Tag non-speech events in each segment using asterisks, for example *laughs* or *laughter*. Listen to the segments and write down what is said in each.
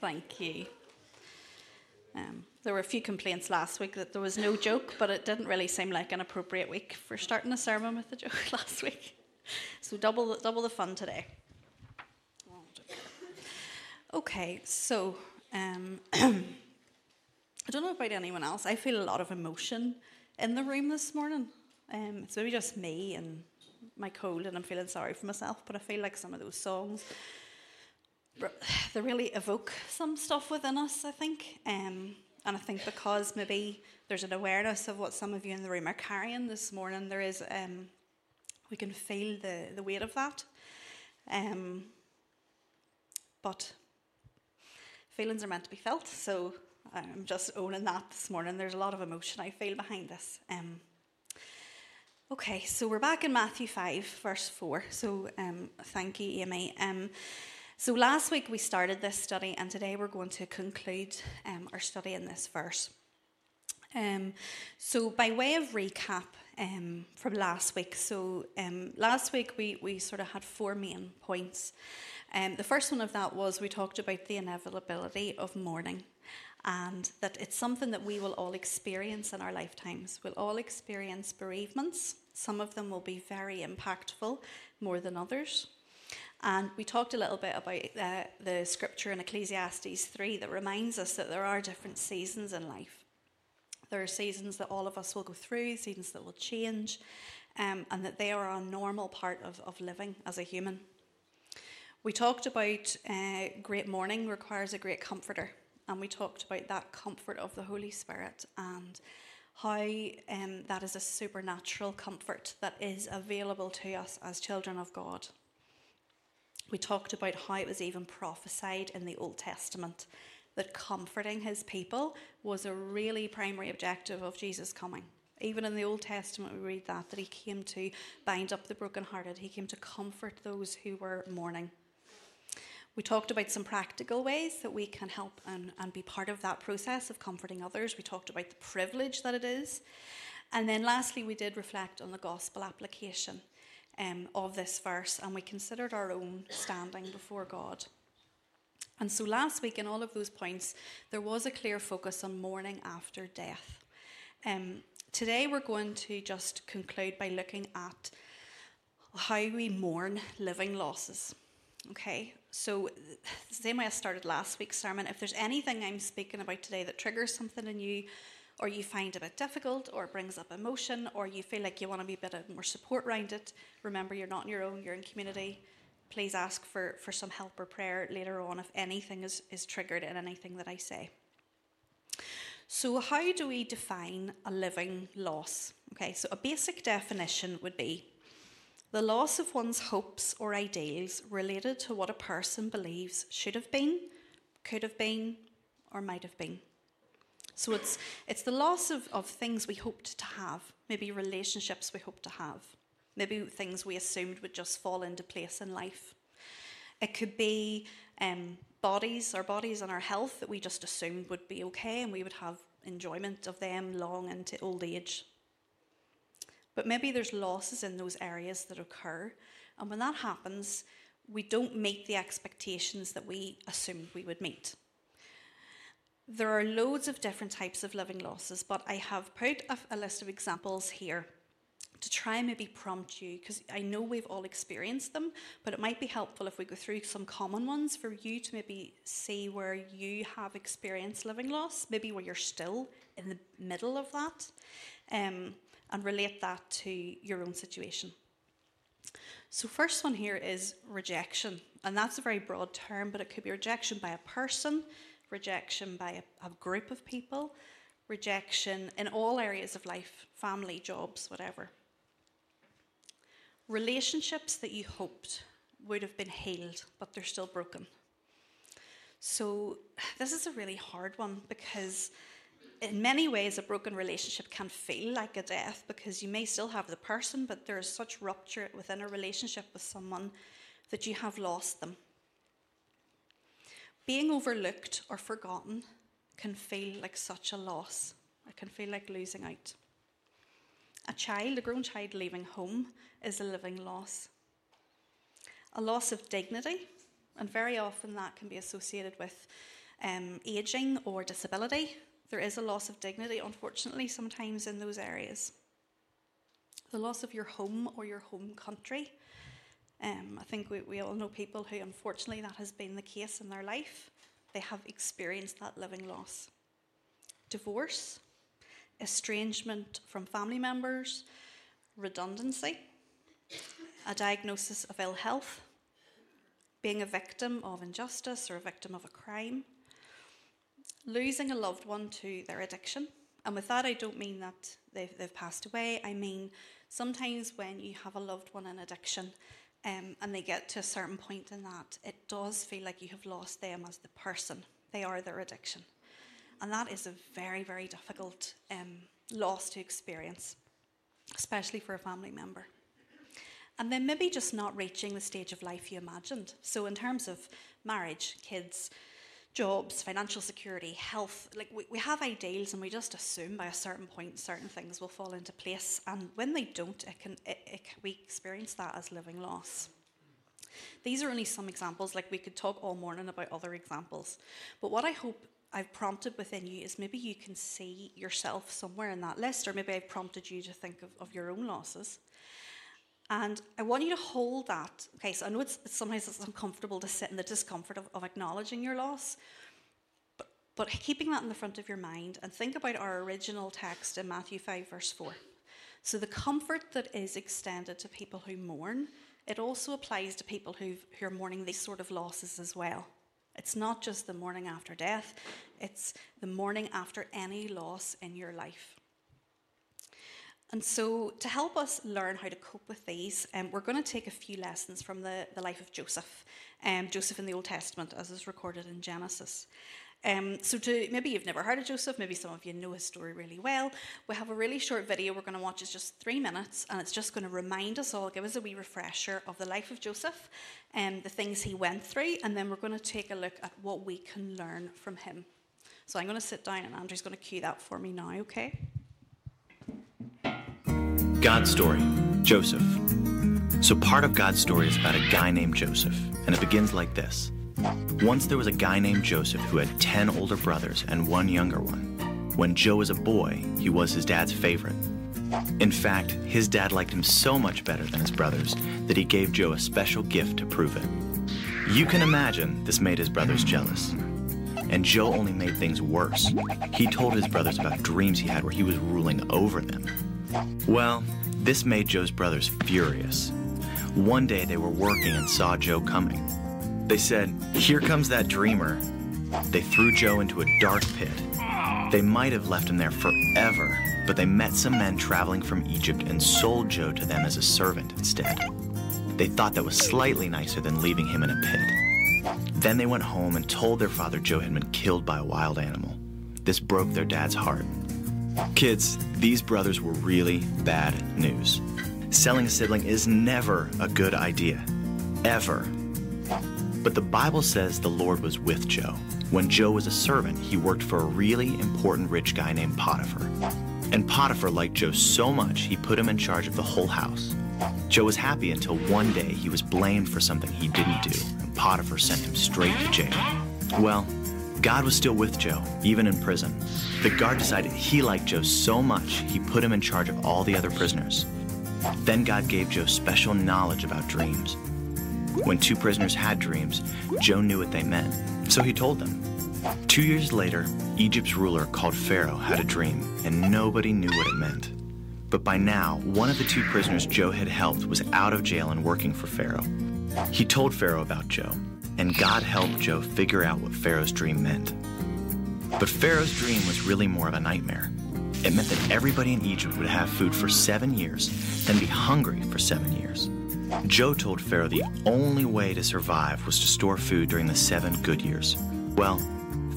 Thank you. Um, there were a few complaints last week that there was no joke, but it didn't really seem like an appropriate week for starting a sermon with a joke *laughs* last week. So double double the fun today. Okay, so um, *clears throat* I don't know about anyone else. I feel a lot of emotion in the room this morning. Um, it's maybe just me and my cold, and I'm feeling sorry for myself. But I feel like some of those songs *sighs* they really evoke some stuff within us. I think, um, and I think because maybe there's an awareness of what some of you in the room are carrying this morning, there is um, we can feel the the weight of that. Um, but feelings are meant to be felt, so I'm just owning that this morning. There's a lot of emotion I feel behind this. Um, okay, so we're back in Matthew 5, verse 4. So um, thank you, Amy. So last week we started this study, and today we're going to conclude um, our study in this verse. Um, so, by way of recap um, from last week, so um, last week we, we sort of had four main points. Um, the first one of that was we talked about the inevitability of mourning and that it's something that we will all experience in our lifetimes. We'll all experience bereavements. Some of them will be very impactful more than others. And we talked a little bit about uh, the scripture in Ecclesiastes 3 that reminds us that there are different seasons in life. There are seasons that all of us will go through, seasons that will change, um, and that they are a normal part of, of living as a human. We talked about uh, great mourning requires a great comforter, and we talked about that comfort of the Holy Spirit and how um, that is a supernatural comfort that is available to us as children of God. We talked about how it was even prophesied in the Old Testament that comforting his people was a really primary objective of Jesus' coming. Even in the Old Testament, we read that, that he came to bind up the brokenhearted, he came to comfort those who were mourning. We talked about some practical ways that we can help and, and be part of that process of comforting others. We talked about the privilege that it is. And then lastly, we did reflect on the gospel application um, of this verse and we considered our own standing before God. And so last week, in all of those points, there was a clear focus on mourning after death. Um, today, we're going to just conclude by looking at how we mourn living losses. Okay, so the same way I started last week's sermon, if there's anything I'm speaking about today that triggers something in you, or you find a bit difficult, or brings up emotion, or you feel like you want to be a bit more support around it, remember you're not on your own, you're in community. Please ask for, for some help or prayer later on if anything is, is triggered in anything that I say. So, how do we define a living loss? Okay, so a basic definition would be the loss of one's hopes or ideals related to what a person believes should have been, could have been, or might have been. So it's, it's the loss of, of things we hoped to have, maybe relationships we hoped to have, maybe things we assumed would just fall into place in life. It could be um, bodies, our bodies and our health that we just assumed would be okay and we would have enjoyment of them long into old age. But maybe there's losses in those areas that occur. And when that happens, we don't meet the expectations that we assumed we would meet. There are loads of different types of living losses, but I have put a, a list of examples here to try and maybe prompt you, because I know we've all experienced them, but it might be helpful if we go through some common ones for you to maybe see where you have experienced living loss, maybe where you're still in the middle of that. Um, and relate that to your own situation. So, first one here is rejection, and that's a very broad term, but it could be rejection by a person, rejection by a, a group of people, rejection in all areas of life family, jobs, whatever. Relationships that you hoped would have been healed, but they're still broken. So, this is a really hard one because in many ways, a broken relationship can feel like a death because you may still have the person, but there is such rupture within a relationship with someone that you have lost them. Being overlooked or forgotten can feel like such a loss. It can feel like losing out. A child, a grown child leaving home, is a living loss. A loss of dignity, and very often that can be associated with um, aging or disability. There is a loss of dignity, unfortunately, sometimes in those areas. The loss of your home or your home country. Um, I think we, we all know people who, unfortunately, that has been the case in their life. They have experienced that living loss. Divorce, estrangement from family members, redundancy, a diagnosis of ill health, being a victim of injustice or a victim of a crime, losing a loved one to their addiction. And with that, I don't mean that they've, they've passed away. I mean, sometimes when you have a loved one in addiction um, and they get to a certain point in that, it does feel like you have lost them as the person. They are their addiction. And that is a very, very difficult um, loss to experience, especially for a family member. And then maybe just not reaching the stage of life you imagined. So, in terms of marriage, kids, jobs, financial security, health, like we, we have ideals and we just assume by a certain point certain things will fall into place. And when they don't, it can, it, it, we experience that as living loss. These are only some examples, like we could talk all morning about other examples. But what I hope I've prompted within you is maybe you can see yourself somewhere in that list, or maybe I've prompted you to think of, of your own losses. And I want you to hold that. Okay, so I know it's, it's sometimes it's uncomfortable to sit in the discomfort of, of acknowledging your loss, but, but keeping that in the front of your mind and think about our original text in Matthew 5, verse 4. So the comfort that is extended to people who mourn, it also applies to people who who are mourning these sort of losses as well. It's not just the mourning after death, it's the mourning after any loss in your life. And so, to help us learn how to cope with these, um, we're going to take a few lessons from the, the life of Joseph, um, Joseph in the Old Testament, as is recorded in Genesis. Um, so, to maybe you've never heard of Joseph, maybe some of you know his story really well. We have a really short video we're going to watch. It's just three minutes, and it's just going to remind us all, give us a wee refresher of the life of Joseph and the things he went through, and then we're going to take a look at what we can learn from him. So, I'm going to sit down, and Andrew's going to cue that for me now, okay? God's story Joseph. So, part of God's story is about a guy named Joseph, and it begins like this Once there was a guy named Joseph who had 10 older brothers and one younger one. When Joe was a boy, he was his dad's favorite. In fact, his dad liked him so much better than his brothers that he gave Joe a special gift to prove it. You can imagine this made his brothers jealous. And Joe only made things worse. He told his brothers about dreams he had where he was ruling over them. Well, this made Joe's brothers furious. One day they were working and saw Joe coming. They said, Here comes that dreamer. They threw Joe into a dark pit. They might have left him there forever, but they met some men traveling from Egypt and sold Joe to them as a servant instead. They thought that was slightly nicer than leaving him in a pit. Then they went home and told their father Joe had been killed by a wild animal. This broke their dad's heart. Kids, these brothers were really bad news. Selling a sibling is never a good idea. Ever. But the Bible says the Lord was with Joe. When Joe was a servant, he worked for a really important rich guy named Potiphar. And Potiphar liked Joe so much, he put him in charge of the whole house. Joe was happy until one day he was blamed for something he didn't do, and Potiphar sent him straight to jail. Well, God was still with Joe, even in prison. The guard decided he liked Joe so much, he put him in charge of all the other prisoners. Then God gave Joe special knowledge about dreams. When two prisoners had dreams, Joe knew what they meant, so he told them. Two years later, Egypt's ruler called Pharaoh had a dream, and nobody knew what it meant. But by now, one of the two prisoners Joe had helped was out of jail and working for Pharaoh. He told Pharaoh about Joe, and God helped Joe figure out what Pharaoh's dream meant. But Pharaoh's dream was really more of a nightmare. It meant that everybody in Egypt would have food for seven years, then be hungry for seven years. Joe told Pharaoh the only way to survive was to store food during the seven good years. Well,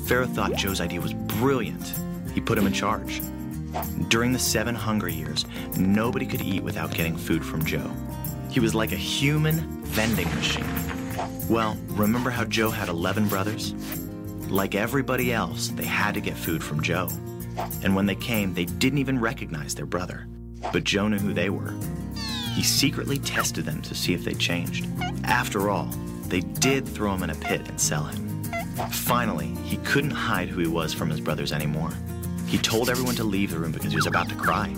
Pharaoh thought Joe's idea was brilliant. He put him in charge. During the seven hungry years, nobody could eat without getting food from Joe. He was like a human vending machine. Well, remember how Joe had 11 brothers? Like everybody else, they had to get food from Joe. And when they came, they didn't even recognize their brother. But Joe knew who they were. He secretly tested them to see if they changed. After all, they did throw him in a pit and sell him. Finally, he couldn't hide who he was from his brothers anymore. He told everyone to leave the room because he was about to cry.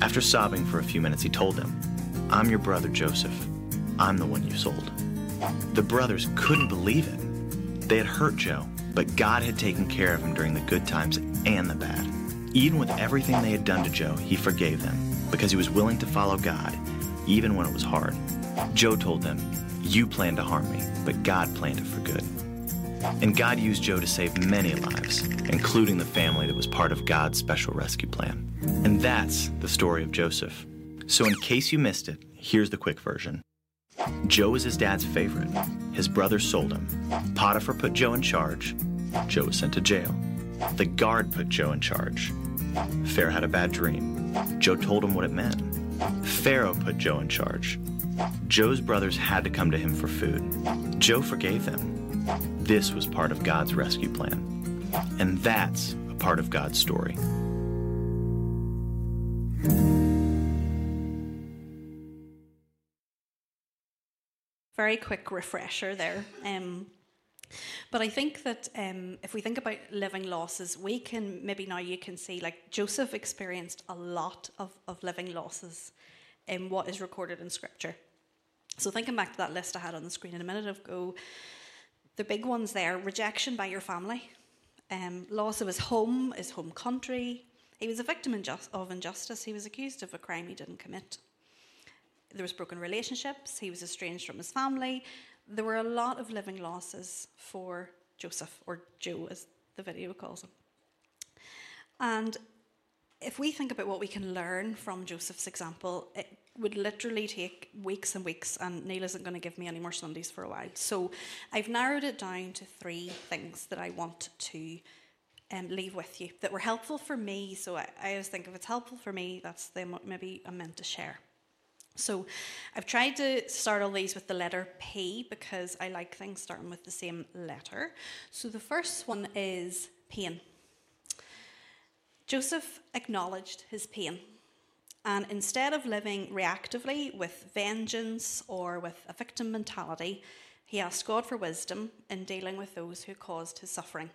After sobbing for a few minutes, he told them, I'm your brother Joseph. I'm the one you sold. The brothers couldn't believe it. They had hurt Joe, but God had taken care of him during the good times and the bad. Even with everything they had done to Joe, he forgave them because he was willing to follow God, even when it was hard. Joe told them, You planned to harm me, but God planned it for good. And God used Joe to save many lives, including the family that was part of God's special rescue plan. And that's the story of Joseph. So, in case you missed it, here's the quick version. Joe was his dad's favorite. His brother sold him. Potiphar put Joe in charge. Joe was sent to jail. The guard put Joe in charge. Pharaoh had a bad dream. Joe told him what it meant. Pharaoh put Joe in charge. Joe's brothers had to come to him for food. Joe forgave them. This was part of God's rescue plan. And that's a part of God's story. Very quick refresher there. Um, but I think that um, if we think about living losses, we can maybe now you can see like Joseph experienced a lot of, of living losses in what is recorded in Scripture. So thinking back to that list I had on the screen in a minute ago, the big ones there: rejection by your family, um, loss of his home, his home country. He was a victim of injustice. He was accused of a crime he didn't commit there was broken relationships, he was estranged from his family. There were a lot of living losses for Joseph, or Joe as the video calls him. And if we think about what we can learn from Joseph's example, it would literally take weeks and weeks, and Neil isn't going to give me any more Sundays for a while. So I've narrowed it down to three things that I want to um, leave with you that were helpful for me. So I, I always think if it's helpful for me, that's them maybe I'm meant to share. So I've tried to start all these with the letter P because I like things starting with the same letter. So the first one is pain. Joseph acknowledged his pain. And instead of living reactively with vengeance or with a victim mentality, he asked God for wisdom in dealing with those who caused his suffering.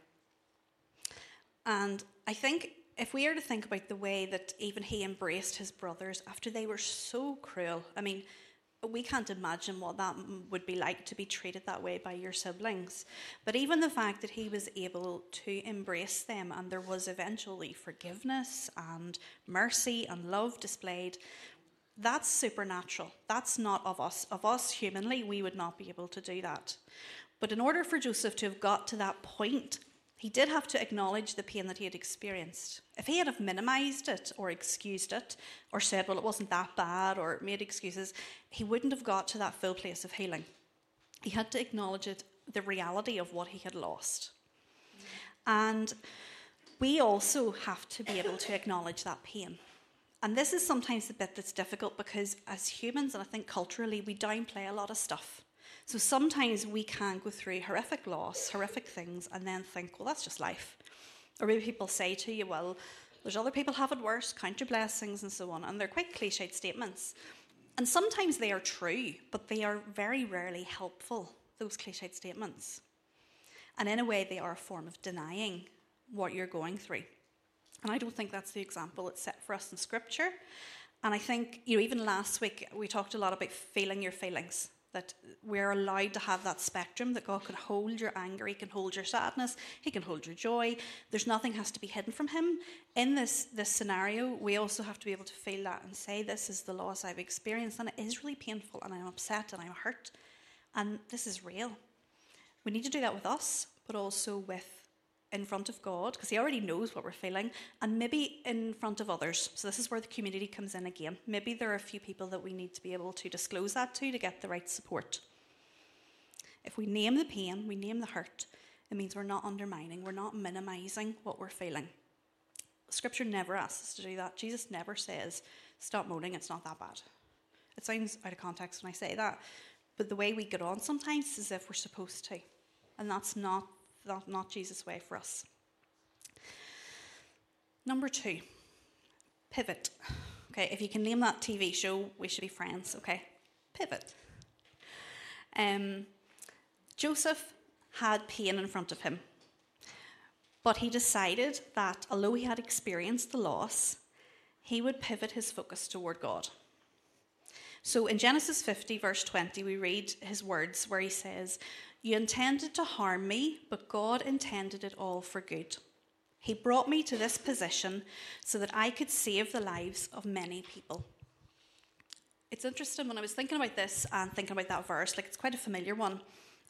And I think if we are to think about the way that even he embraced his brothers after they were so cruel, I mean, we can't imagine what that would be like to be treated that way by your siblings. But even the fact that he was able to embrace them and there was eventually forgiveness and mercy and love displayed, that's supernatural. That's not of us. Of us humanly, we would not be able to do that. But in order for Joseph to have got to that point he did have to acknowledge the pain that he had experienced. If he had have minimized it or excused it or said, well, it wasn't that bad or made excuses, he wouldn't have got to that full place of healing. He had to acknowledge it, the reality of what he had lost. And we also have to be able to acknowledge that pain. And this is sometimes the bit that's difficult because as humans, and I think culturally, we downplay a lot of stuff. So sometimes we can go through horrific loss, horrific things, and then think, well, that's just life. Or maybe people say to you, well, there's other people have it worse, count your blessings, and so on. And they're quite cliched statements. And sometimes they are true, but they are very rarely helpful, those cliched statements. And in a way, they are a form of denying what you're going through. And I don't think that's the example that's set for us in Scripture. And I think, you know, even last week we talked a lot about feeling your feelings that we're allowed to have that spectrum that God can hold your anger, He can hold your sadness, He can hold your joy. There's nothing has to be hidden from Him. In this this scenario, we also have to be able to feel that and say, This is the loss I've experienced, and it is really painful, and I'm upset and I'm hurt, and this is real. We need to do that with us, but also with in front of God, because He already knows what we're feeling, and maybe in front of others. So, this is where the community comes in again. Maybe there are a few people that we need to be able to disclose that to to get the right support. If we name the pain, we name the hurt, it means we're not undermining, we're not minimizing what we're feeling. Scripture never asks us to do that. Jesus never says, stop moaning, it's not that bad. It sounds out of context when I say that, but the way we get on sometimes is if we're supposed to. And that's not not, not Jesus' way for us. Number two, pivot. Okay, if you can name that TV show, we should be friends, okay? Pivot. Um, Joseph had pain in front of him. But he decided that although he had experienced the loss, he would pivot his focus toward God. So in Genesis 50, verse 20, we read his words where he says, You intended to harm me, but God intended it all for good. He brought me to this position so that I could save the lives of many people. It's interesting when I was thinking about this and thinking about that verse, like it's quite a familiar one,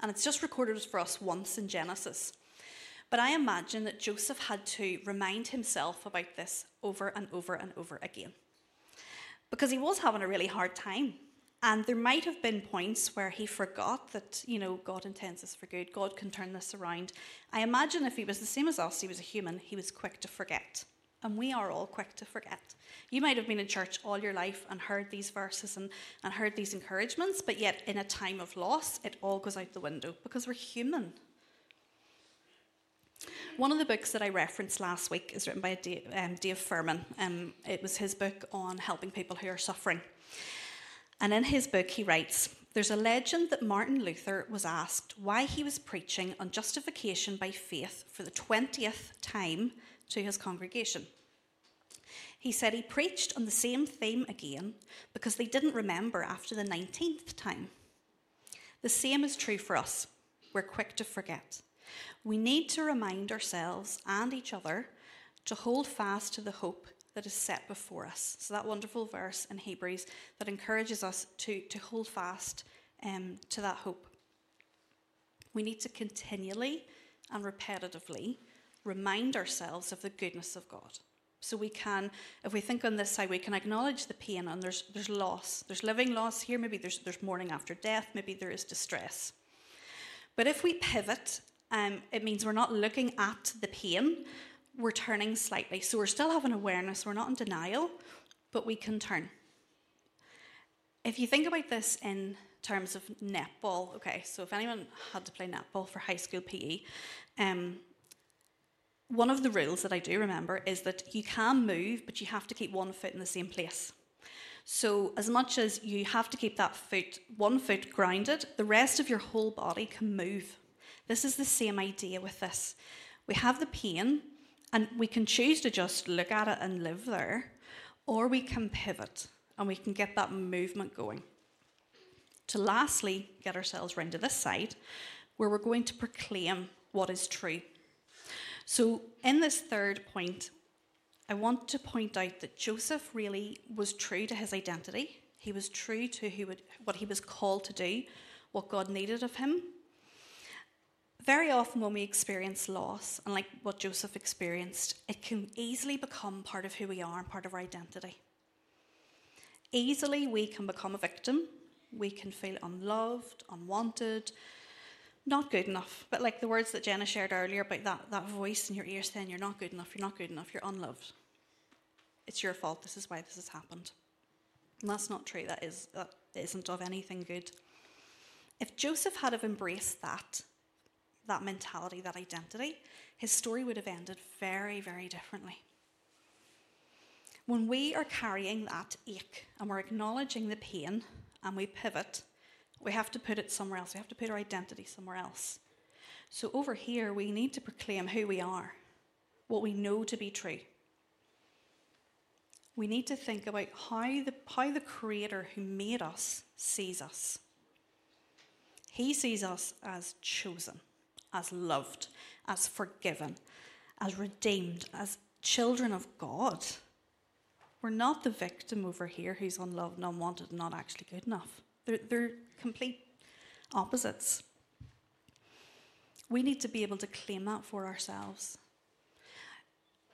and it's just recorded for us once in Genesis. But I imagine that Joseph had to remind himself about this over and over and over again. Because he was having a really hard time. And there might have been points where he forgot that, you know, God intends this for good, God can turn this around. I imagine if he was the same as us, he was a human, he was quick to forget. And we are all quick to forget. You might have been in church all your life and heard these verses and, and heard these encouragements, but yet in a time of loss, it all goes out the window because we're human. One of the books that I referenced last week is written by Dave, um, Dave Furman. Um, it was his book on helping people who are suffering. And in his book, he writes There's a legend that Martin Luther was asked why he was preaching on justification by faith for the 20th time to his congregation. He said he preached on the same theme again because they didn't remember after the 19th time. The same is true for us. We're quick to forget. We need to remind ourselves and each other to hold fast to the hope that is set before us. So, that wonderful verse in Hebrews that encourages us to, to hold fast um, to that hope. We need to continually and repetitively remind ourselves of the goodness of God. So we can, if we think on this side, we can acknowledge the pain and there's there's loss. There's living loss here, maybe there's there's mourning after death, maybe there is distress. But if we pivot, um, it means we're not looking at the pain, we're turning slightly. So we're still having awareness, we're not in denial, but we can turn. If you think about this in terms of netball, okay, so if anyone had to play netball for high school PE, um, one of the rules that I do remember is that you can move, but you have to keep one foot in the same place. So, as much as you have to keep that foot, one foot grounded, the rest of your whole body can move. This is the same idea with this. We have the pain, and we can choose to just look at it and live there, or we can pivot and we can get that movement going. To lastly get ourselves round to this side, where we're going to proclaim what is true. So, in this third point, I want to point out that Joseph really was true to his identity. He was true to who would, what he was called to do, what God needed of him. Very often, when we experience loss, and like what Joseph experienced, it can easily become part of who we are and part of our identity. Easily, we can become a victim. We can feel unloved, unwanted, not good enough. But like the words that Jenna shared earlier about that, that voice in your ear saying, You're not good enough, you're not good enough, you're unloved. It's your fault, this is why this has happened. And that's not true. That is that isn't of anything good. If Joseph had have embraced that, that mentality, that identity, his story would have ended very, very differently. When we are carrying that ache and we're acknowledging the pain and we pivot, we have to put it somewhere else. We have to put our identity somewhere else. So over here, we need to proclaim who we are, what we know to be true. We need to think about how the, how the Creator who made us sees us. He sees us as chosen as loved, as forgiven, as redeemed, as children of God. We're not the victim over here who's unloved and unwanted and not actually good enough. They're, they're complete opposites. We need to be able to claim that for ourselves.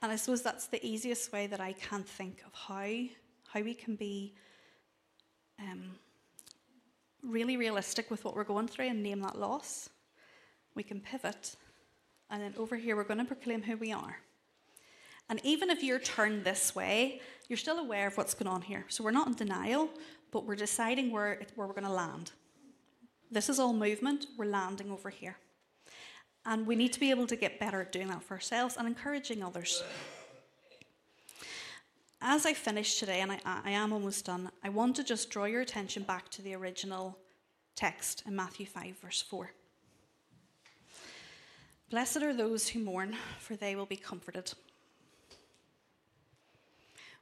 And I suppose that's the easiest way that I can think of how, how we can be um, really realistic with what we're going through and name that loss we can pivot. And then over here, we're going to proclaim who we are. And even if you're turned this way, you're still aware of what's going on here. So we're not in denial, but we're deciding where, where we're going to land. This is all movement. We're landing over here. And we need to be able to get better at doing that for ourselves and encouraging others. As I finish today, and I, I am almost done, I want to just draw your attention back to the original text in Matthew 5, verse 4. Blessed are those who mourn, for they will be comforted.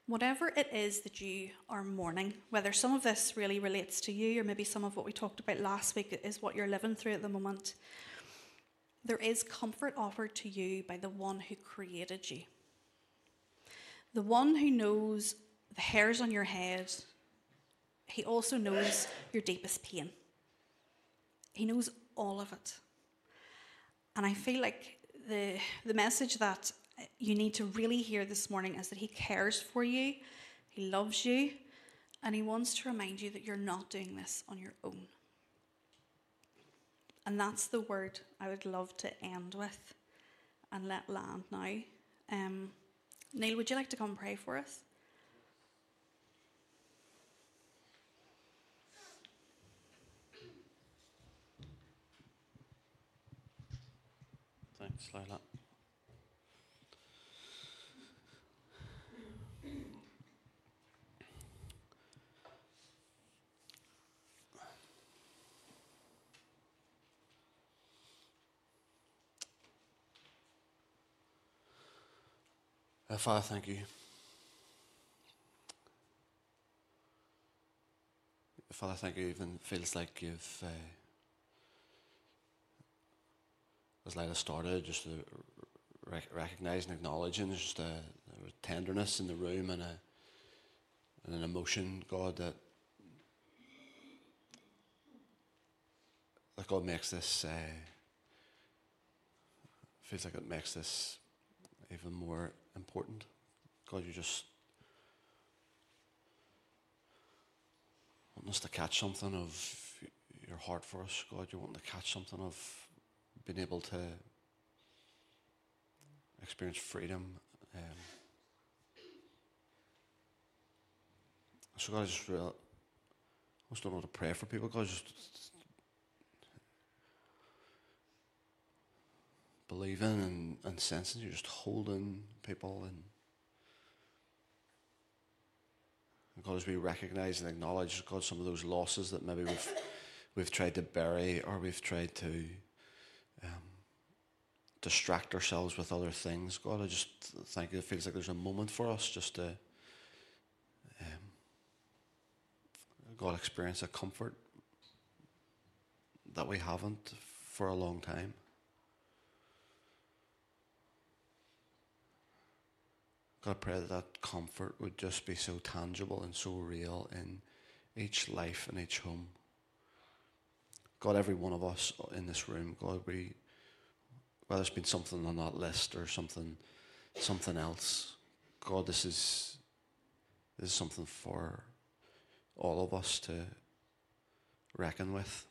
Whatever it is that you are mourning, whether some of this really relates to you, or maybe some of what we talked about last week is what you're living through at the moment, there is comfort offered to you by the one who created you. The one who knows the hairs on your head, he also knows your deepest pain. He knows all of it. And I feel like the, the message that you need to really hear this morning is that He cares for you, He loves you, and He wants to remind you that you're not doing this on your own. And that's the word I would love to end with and let land now. Um, Neil, would you like to come pray for us? Thanks, Lila. Uh, Father, thank you. Father, thank you. Even feels like you've, uh, as Lila started, just rec- recognize and acknowledge, and just a, a tenderness in the room and a and an emotion, God, that that God makes this uh, feels like it makes this even more important. God, you just want us to catch something of your heart for us. God, you want to catch something of being able to experience freedom. Um, so God, I just real, I just don't know to pray for people. God, just believing and, and sensing you're just holding people and and God, as we recognize and acknowledge, God, some of those losses that maybe we've we've tried to bury or we've tried to um, distract ourselves with other things. God, I just think it feels like there's a moment for us just to, um, God, experience a comfort that we haven't for a long time. God, I pray that that comfort would just be so tangible and so real in each life and each home. God, every one of us in this room, God, we, whether it's been something on that list or something, something else, God, this is, this is something for all of us to reckon with.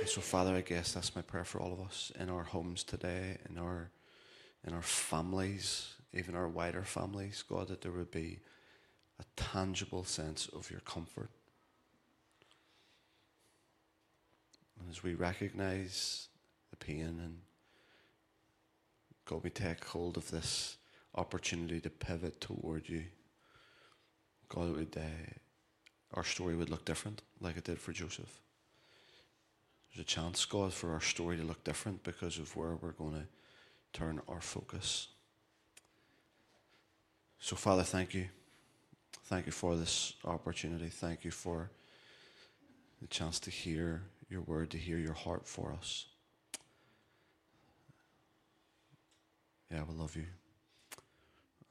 And so, Father, I guess that's my prayer for all of us in our homes today, in our in our families, even our wider families, God, that there would be a tangible sense of your comfort. And as we recognize the pain and God, we take hold of this opportunity to pivot toward you. God, would uh, our story would look different, like it did for Joseph. There's a chance, God, for our story to look different because of where we're going to turn our focus. So, Father, thank you. Thank you for this opportunity. Thank you for the chance to hear your word, to hear your heart for us. Yeah, we love you.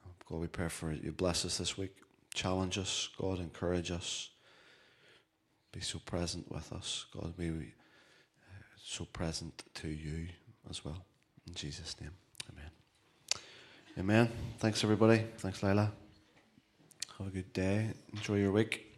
Um, God, we pray for you. Bless us this week. Challenge us, God. Encourage us. Be so present with us, God. May Be uh, so present to you as well. In Jesus' name, amen. Amen. Thanks, everybody. Thanks, Lila. Have a good day. Enjoy your week.